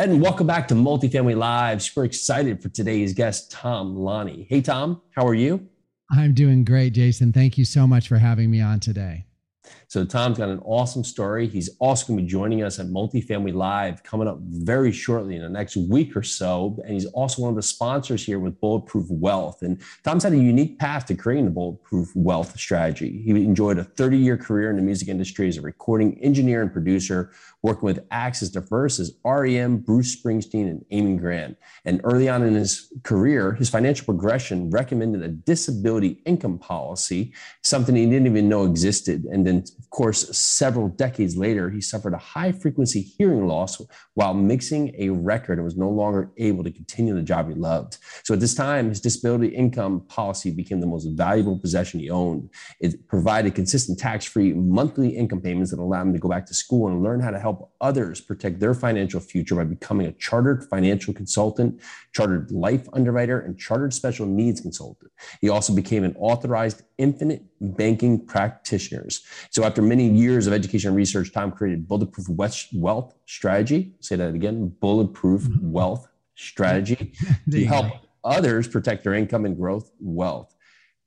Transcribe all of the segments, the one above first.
And welcome back to Multifamily Live. Super excited for today's guest, Tom Laune. Hey, Tom, how are you? I'm doing great, Jason. Thank you so much for having me on today. So Tom's got an awesome story. He's also going to be joining us at Multifamily Live coming up very shortly in the next week or so. And he's also one of the sponsors here with Bulletproof Wealth. And Tom's had a unique path to creating the Bulletproof Wealth strategy. He enjoyed a 30 year career in the music industry as a recording engineer and producer, working with acts as diverse as REM, Bruce Springsteen, and Amy Grant. And early on in his career, his financial progression recommended a disability income policy, something he didn't even know existed. And then, of course, several decades later, he suffered a high frequency hearing loss while mixing a record and was no longer able to continue the job he loved. So at this time, his disability income policy became the most valuable possession he owned. It provided consistent tax free monthly income payments that allowed him to go back to school and learn how to help help others protect their financial future by becoming a chartered financial consultant, chartered life underwriter, and chartered special needs consultant. He also became an authorized infinite banking practitioners. So after many years of education and research, Tom created Bulletproof Wealth Strategy. Say that again, Bulletproof mm-hmm. Wealth Strategy to help others protect their income and growth wealth.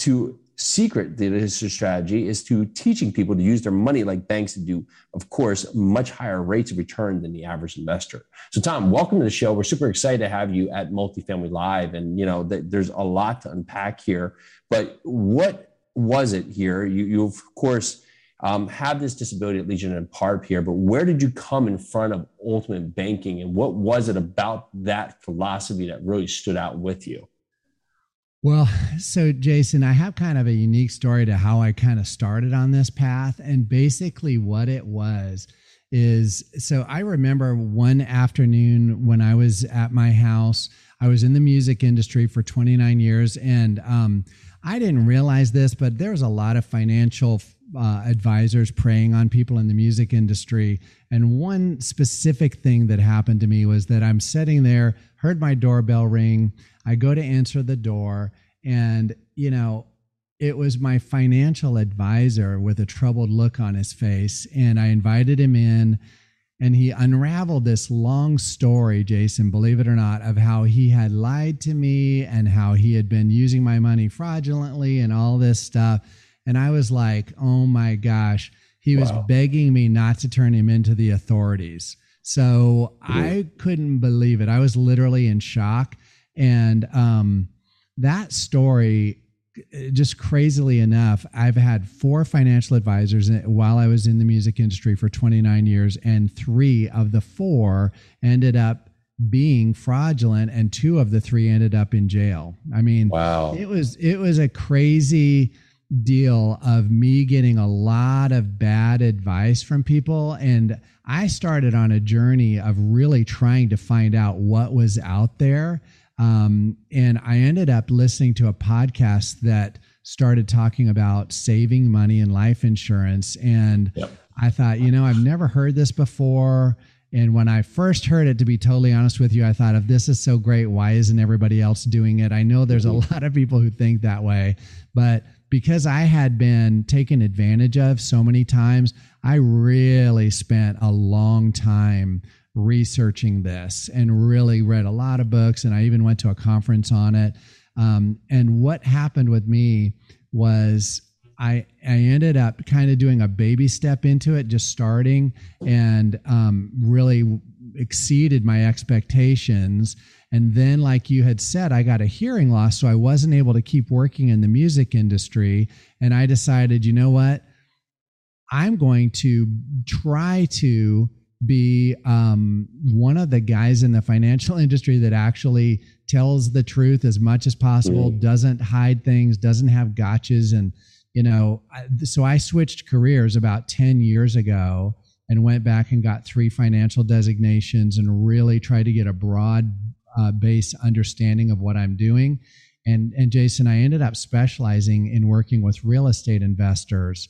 To secret to his strategy is to teaching people to use their money like banks do, of course, much higher rates of return than the average investor. So, Tom, welcome to the show. We're super excited to have you at Multifamily Live, and you know th- there's a lot to unpack here. But what was it here? You, you of course. Um, have this disability at Legion and PARP here, but where did you come in front of ultimate banking and what was it about that philosophy that really stood out with you? Well, so Jason, I have kind of a unique story to how I kind of started on this path. And basically, what it was is so I remember one afternoon when I was at my house, I was in the music industry for 29 years. And um, I didn't realize this, but there was a lot of financial uh, advisors preying on people in the music industry. And one specific thing that happened to me was that I'm sitting there, heard my doorbell ring. I go to answer the door, and, you know, it was my financial advisor with a troubled look on his face. And I invited him in, and he unraveled this long story, Jason, believe it or not, of how he had lied to me and how he had been using my money fraudulently and all this stuff. And I was like, oh my gosh, he was wow. begging me not to turn him into the authorities. So I couldn't believe it. I was literally in shock. And um, that story, just crazily enough, I've had four financial advisors while I was in the music industry for 29 years, and three of the four ended up being fraudulent and two of the three ended up in jail. I mean, wow. It was it was a crazy deal of me getting a lot of bad advice from people and I started on a journey of really trying to find out what was out there um, and I ended up listening to a podcast that started talking about saving money in life insurance. And yep. I thought, you know, I've never heard this before. And when I first heard it, to be totally honest with you, I thought, if this is so great, why isn't everybody else doing it? I know there's a mm-hmm. lot of people who think that way, but because I had been taken advantage of so many times, I really spent a long time researching this and really read a lot of books. And I even went to a conference on it. Um, and what happened with me was I, I ended up kind of doing a baby step into it, just starting and um, really exceeded my expectations. And then, like you had said, I got a hearing loss, so I wasn't able to keep working in the music industry. And I decided, you know what? I'm going to try to be um, one of the guys in the financial industry that actually tells the truth as much as possible, mm. doesn't hide things, doesn't have gotchas. And, you know, I, so I switched careers about 10 years ago and went back and got three financial designations and really tried to get a broad uh, base understanding of what I'm doing. And, and Jason, I ended up specializing in working with real estate investors.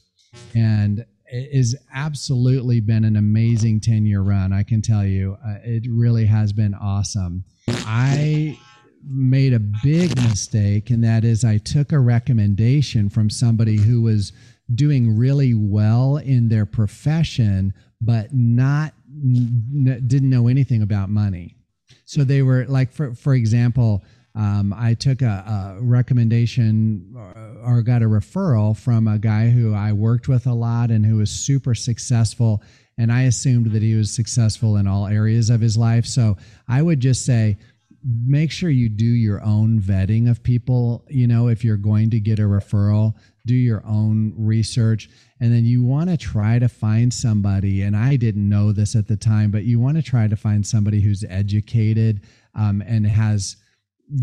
And it has absolutely been an amazing 10 year run. I can tell you, uh, it really has been awesome. I made a big mistake, and that is I took a recommendation from somebody who was doing really well in their profession, but not n- didn't know anything about money. So they were like, for for example, um, I took a, a recommendation or, or got a referral from a guy who I worked with a lot and who was super successful. And I assumed that he was successful in all areas of his life. So I would just say, make sure you do your own vetting of people. You know, if you're going to get a referral, do your own research. And then you want to try to find somebody, and I didn't know this at the time, but you want to try to find somebody who's educated um, and has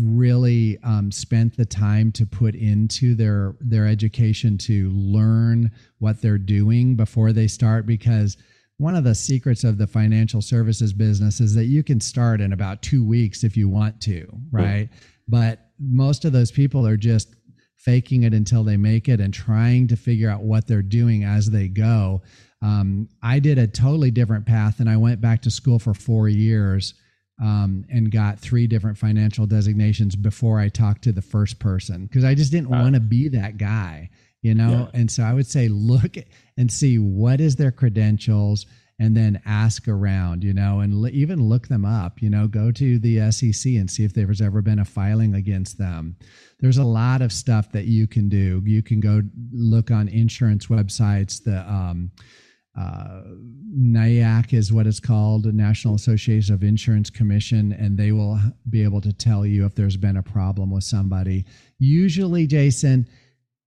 really um, spent the time to put into their their education to learn what they're doing before they start because one of the secrets of the financial services business is that you can start in about two weeks if you want to, right? But most of those people are just faking it until they make it and trying to figure out what they're doing as they go. Um, I did a totally different path and I went back to school for four years um, and got three different financial designations before I talked to the first person because I just didn't want to be that guy you know yeah. and so i would say look and see what is their credentials and then ask around you know and even look them up you know go to the sec and see if there's ever been a filing against them there's a lot of stuff that you can do you can go look on insurance websites the um, uh, NAIAC is what it's called, the National Association of Insurance Commission, and they will be able to tell you if there's been a problem with somebody. Usually, Jason,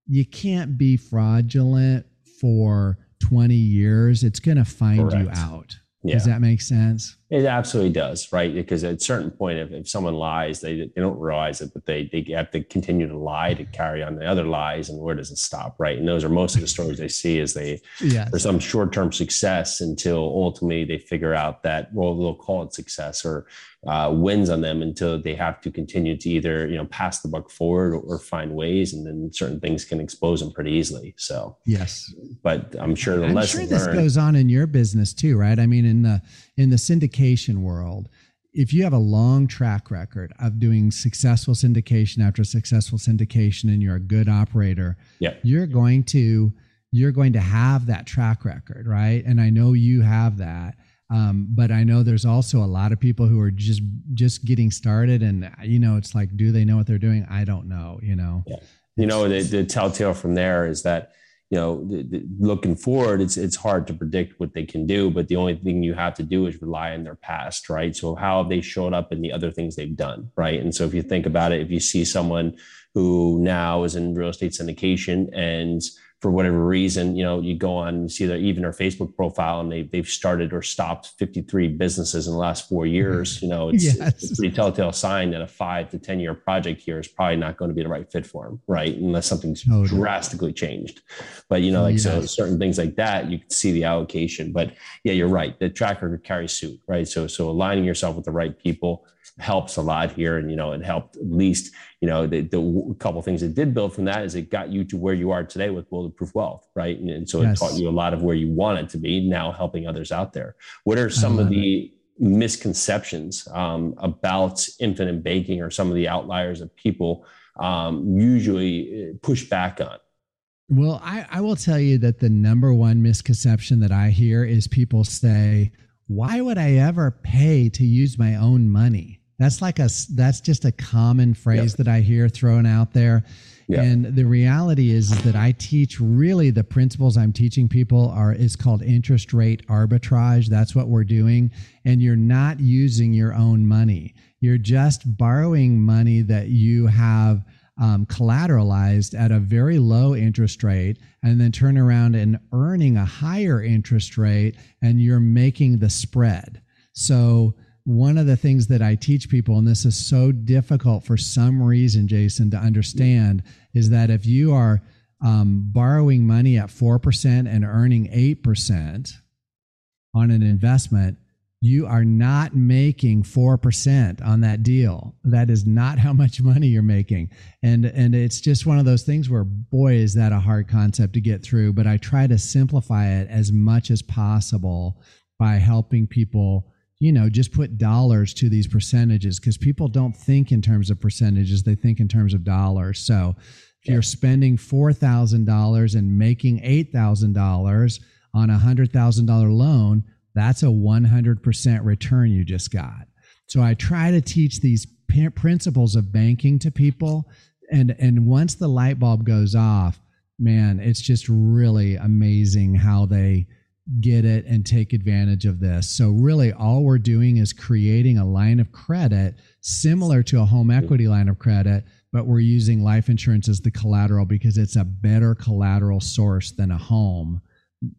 you can't be fraudulent for 20 years. It's going to find Correct. you out. Yeah. Does that make sense? It absolutely does, right? Because at a certain point, if, if someone lies, they, they don't realize it, but they, they have to continue to lie to carry on the other lies. And where does it stop, right? And those are most of the stories they see is they, yes. there's some short term success until ultimately they figure out that, well, they'll call it success or uh, wins on them until they have to continue to either you know pass the buck forward or, or, find ways, and then certain things can expose them pretty easily. So yes, but I'm sure the I'm lesson sure this learned, goes on in your business too, right? I mean, in the in the syndication world, if you have a long track record of doing successful syndication after successful syndication, and you're a good operator, yeah, you're going to you're going to have that track record, right? And I know you have that um, but I know there's also a lot of people who are just just getting started, and you know, it's like, do they know what they're doing? I don't know. You know. Yeah. You know, the, the telltale from there is that you know, the, the, looking forward, it's it's hard to predict what they can do, but the only thing you have to do is rely on their past, right? So how have they showed up in the other things they've done, right? And so if you think about it, if you see someone who now is in real estate syndication and for whatever reason, you know, you go on and see their even their Facebook profile and they, they've started or stopped 53 businesses in the last four years. You know, it's, yes. it's a pretty telltale sign that a five to 10 year project here is probably not going to be the right fit for them, right? Unless something's totally. drastically changed. But, you know, like yes. so certain things like that, you can see the allocation. But yeah, you're right. The tracker carries suit, right? So, so aligning yourself with the right people helps a lot here. And, you know, it helped at least, you know, the, the couple things it did build from that is it got you to where you are today with bulletproof wealth, right? And, and so yes. it taught you a lot of where you wanted to be now helping others out there. What are some of the it. misconceptions um, about infinite banking or some of the outliers that people um, usually uh, push back on? Well, I, I will tell you that the number one misconception that I hear is people say, why would I ever pay to use my own money? That's like a that's just a common phrase yep. that I hear thrown out there. Yep. And the reality is, is that I teach really the principles I'm teaching people are is called interest rate arbitrage. That's what we're doing. And you're not using your own money. You're just borrowing money that you have um, collateralized at a very low interest rate and then turn around and earning a higher interest rate and you're making the spread. So one of the things that I teach people, and this is so difficult for some reason, Jason, to understand, is that if you are um, borrowing money at 4% and earning 8% on an investment, you are not making 4% on that deal. That is not how much money you're making. And, and it's just one of those things where, boy, is that a hard concept to get through. But I try to simplify it as much as possible by helping people you know, just put dollars to these percentages because people don't think in terms of percentages, they think in terms of dollars. So if yeah. you're spending $4,000 and making $8,000 on a $100,000 loan, that's a 100% return you just got. So I try to teach these principles of banking to people and and once the light bulb goes off, man, it's just really amazing how they get it and take advantage of this. So, really, all we're doing is creating a line of credit similar to a home equity line of credit, but we're using life insurance as the collateral because it's a better collateral source than a home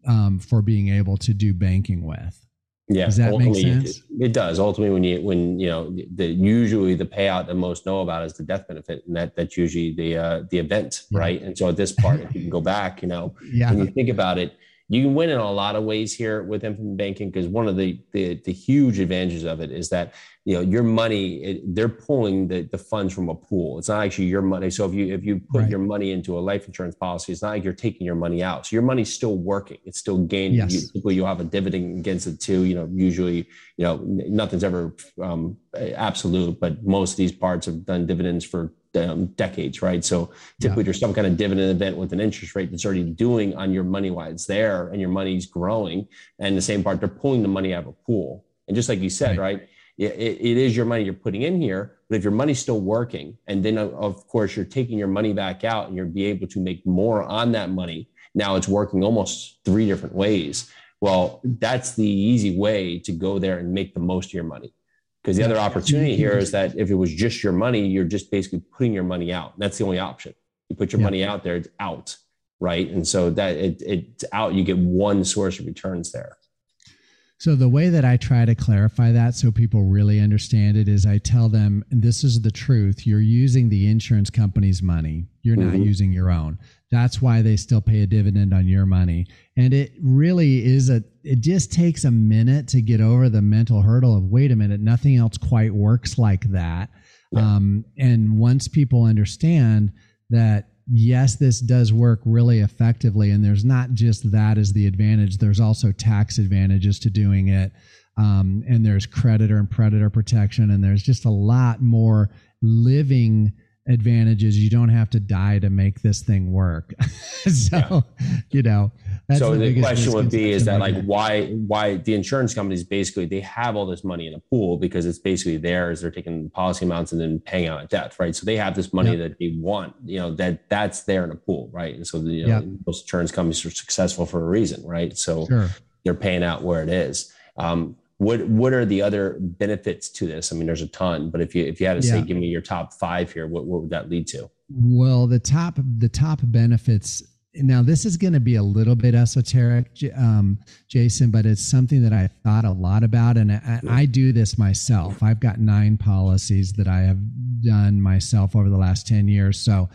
um, for being able to do banking with. Yeah, does that make sense? It, it, does. Ultimately, when you when you know the usually the payout that most know about is the death benefit, and that that's usually the uh, the event, yeah. right? And so at this part, if you can go back, you know, yeah. when you think about it, you can win in a lot of ways here with infinite banking because one of the, the, the huge advantages of it is that you know your money it, they're pulling the, the funds from a pool. It's not actually your money. So if you if you put right. your money into a life insurance policy it's not like you're taking your money out. So your money's still working. It's still gaining. Yes. you, you'll have a dividend against it too. You know usually you know nothing's ever um, absolute but most of these parts have done dividends for um, decades, right? So typically yeah. there's some kind of dividend event with an interest rate that's already doing on your money while it's there and your money's growing. And the same part, they're pulling the money out of a pool. And just like you said, right? right it, it is your money you're putting in here, but if your money's still working, and then of course you're taking your money back out and you'll be able to make more on that money. Now it's working almost three different ways. Well, that's the easy way to go there and make the most of your money. Because the other opportunity here is that if it was just your money, you're just basically putting your money out. That's the only option. You put your yeah. money out there, it's out, right? And so that it, it's out. You get one source of returns there. So the way that I try to clarify that so people really understand it is I tell them this is the truth. You're using the insurance company's money. You're mm-hmm. not using your own. That's why they still pay a dividend on your money. And it really is a it just takes a minute to get over the mental hurdle of wait a minute, nothing else quite works like that. Yeah. Um, and once people understand that yes, this does work really effectively. And there's not just that as the advantage, there's also tax advantages to doing it. Um, and there's creditor and predator protection. And there's just a lot more living advantages. You don't have to die to make this thing work. so, yeah. you know, so the, the question would be is that like why why the insurance companies basically they have all this money in a pool because it's basically theirs they're taking policy amounts and then paying out at death right so they have this money yep. that they want you know that that's there in a pool right and so the, you know, yep. most insurance companies are successful for a reason right so sure. they're paying out where it is um, what what are the other benefits to this? I mean, there's a ton, but if you if you had to say, give me your top five here, what, what would that lead to? Well, the top the top benefits. Now, this is going to be a little bit esoteric, um, Jason, but it's something that I thought a lot about, and I, I do this myself. I've got nine policies that I have done myself over the last ten years, so.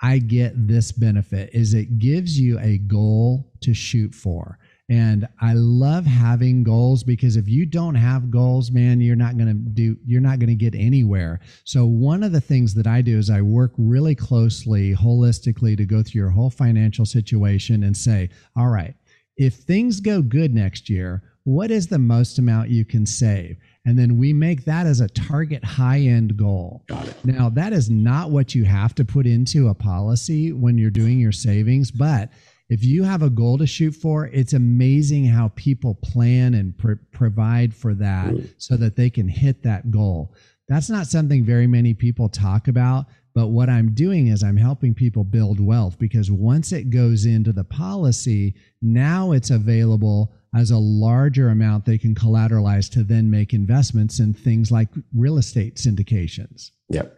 I get this benefit is it gives you a goal to shoot for. And I love having goals because if you don't have goals, man, you're not going to do, you're not going to get anywhere. So, one of the things that I do is I work really closely, holistically to go through your whole financial situation and say, all right, if things go good next year, what is the most amount you can save? And then we make that as a target high end goal. Got it. Now, that is not what you have to put into a policy when you're doing your savings, but if you have a goal to shoot for, it's amazing how people plan and provide for that mm. so that they can hit that goal. That's not something very many people talk about. But what I'm doing is I'm helping people build wealth because once it goes into the policy, now it's available as a larger amount they can collateralize to then make investments in things like real estate syndications. Yep.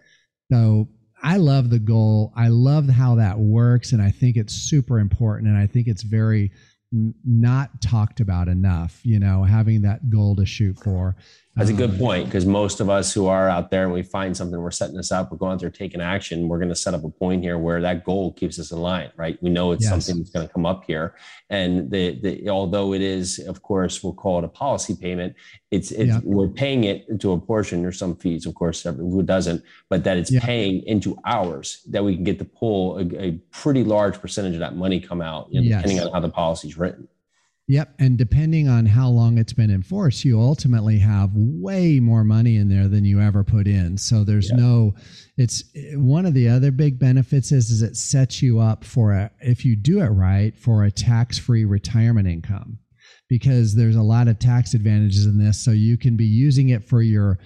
So I love the goal. I love how that works. And I think it's super important. And I think it's very not talked about enough, you know, having that goal to shoot for. That's a good point because most of us who are out there and we find something, we're setting this up, we're going out there taking action. We're going to set up a point here where that goal keeps us in line, right? We know it's yes. something that's going to come up here, and the, the although it is, of course, we'll call it a policy payment. It's, it's yeah. we're paying it into a portion. There's some fees, of course, who doesn't, but that it's yeah. paying into hours that we can get to pull a, a, pretty large percentage of that money come out, you know, yes. depending on how the policy is written. Yep. And depending on how long it's been in force, you ultimately have way more money in there than you ever put in. So there's no, it's one of the other big benefits is, is it sets you up for a, if you do it right, for a tax free retirement income because there's a lot of tax advantages in this. So you can be using it for your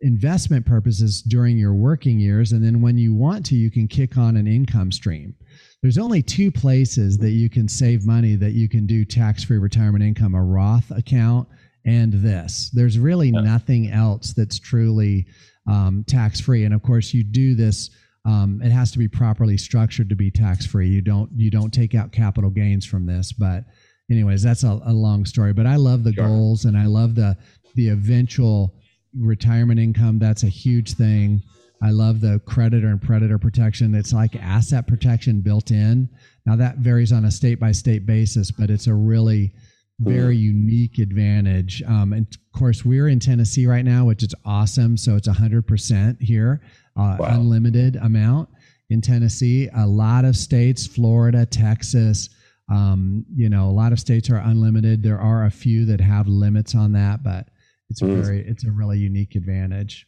investment purposes during your working years. And then when you want to, you can kick on an income stream. There's only two places that you can save money that you can do tax free retirement income a Roth account and this. There's really yeah. nothing else that's truly um, tax free. And of course, you do this. Um, it has to be properly structured to be tax free. You don't you don't take out capital gains from this. But anyways, that's a, a long story. But I love the sure. goals and I love the the eventual retirement income. That's a huge thing. I love the creditor and predator protection. It's like asset protection built in. Now that varies on a state by state basis, but it's a really very mm-hmm. unique advantage. Um, and of course, we're in Tennessee right now, which is awesome. So it's 100% here, uh, wow. unlimited amount in Tennessee. A lot of states, Florida, Texas, um, you know, a lot of states are unlimited. There are a few that have limits on that, but it's mm. very, it's a really unique advantage.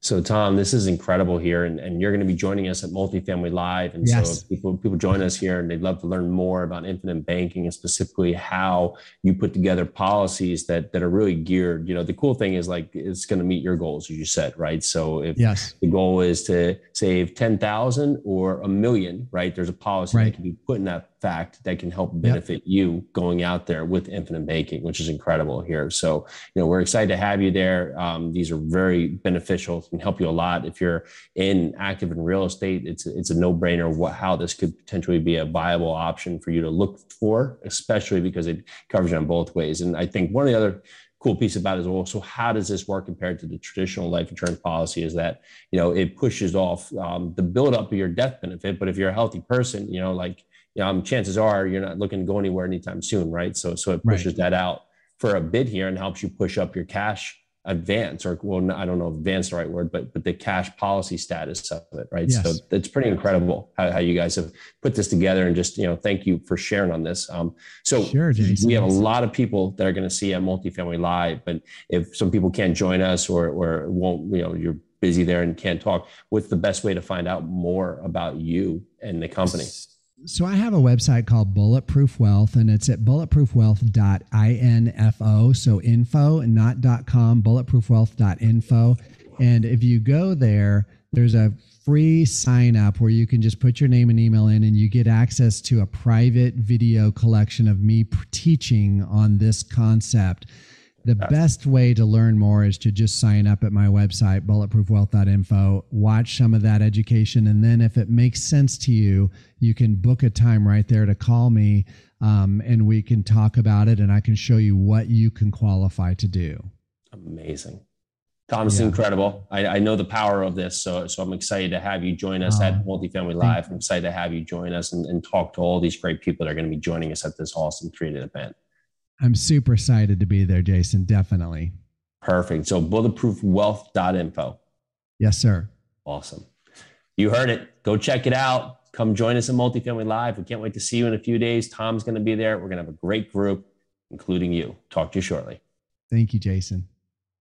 So, Tom, this is incredible here, and, and you're going to be joining us at Multifamily Live. And yes. so, people people join us here, and they'd love to learn more about infinite banking and specifically how you put together policies that that are really geared. You know, the cool thing is like it's going to meet your goals, as you said, right? So, if yes. the goal is to save ten thousand or a million, right? There's a policy right. that can be put in that fact that can help benefit yep. you going out there with infinite banking, which is incredible here. So, you know, we're excited to have you there. Um, these are very beneficial and help you a lot. If you're in active in real estate, it's it's a no brainer what how this could potentially be a viable option for you to look for, especially because it covers you on both ways. And I think one of the other cool piece about it is also how does this work compared to the traditional life insurance policy is that you know it pushes off um, the buildup of your death benefit but if you're a healthy person you know like um, chances are you're not looking to go anywhere anytime soon, right? So so it pushes right. that out for a bit here and helps you push up your cash advance or well i don't know if advance the right word but but the cash policy status of it right yes. so it's pretty incredible how, how, you guys have put this together and just you know thank you for sharing on this um so sure, we have a lot of people that are going to see a multifamily live but if some people can't join us or or won't you know you're busy there and can't talk what's the best way to find out more about you and the company so I have a website called Bulletproof Wealth, and it's at bulletproofwealth.info. So info and not .com, bulletproofwealth.info. And if you go there, there's a free sign up where you can just put your name and email in and you get access to a private video collection of me teaching on this concept the best way to learn more is to just sign up at my website, bulletproofwealth.info, watch some of that education. And then if it makes sense to you, you can book a time right there to call me um, and we can talk about it and I can show you what you can qualify to do. Amazing. Thomas, yeah. incredible. I, I, know the power of this, so so I'm excited to have you join us uh, at Multifamily Live. I'm excited to have you join us and, and talk to all these great people that are going to be joining us at this awesome three-day event. I'm super excited to be there, Jason. Definitely. Perfect. So bulletproofwealth.info. Yes, sir. Awesome. You heard it. Go check it out. Come join us at Multifamily Live. We can't wait to see you in a few days. Tom's going to be there. We're going to have a great group, including you. Talk to you shortly. Thank you, Jason.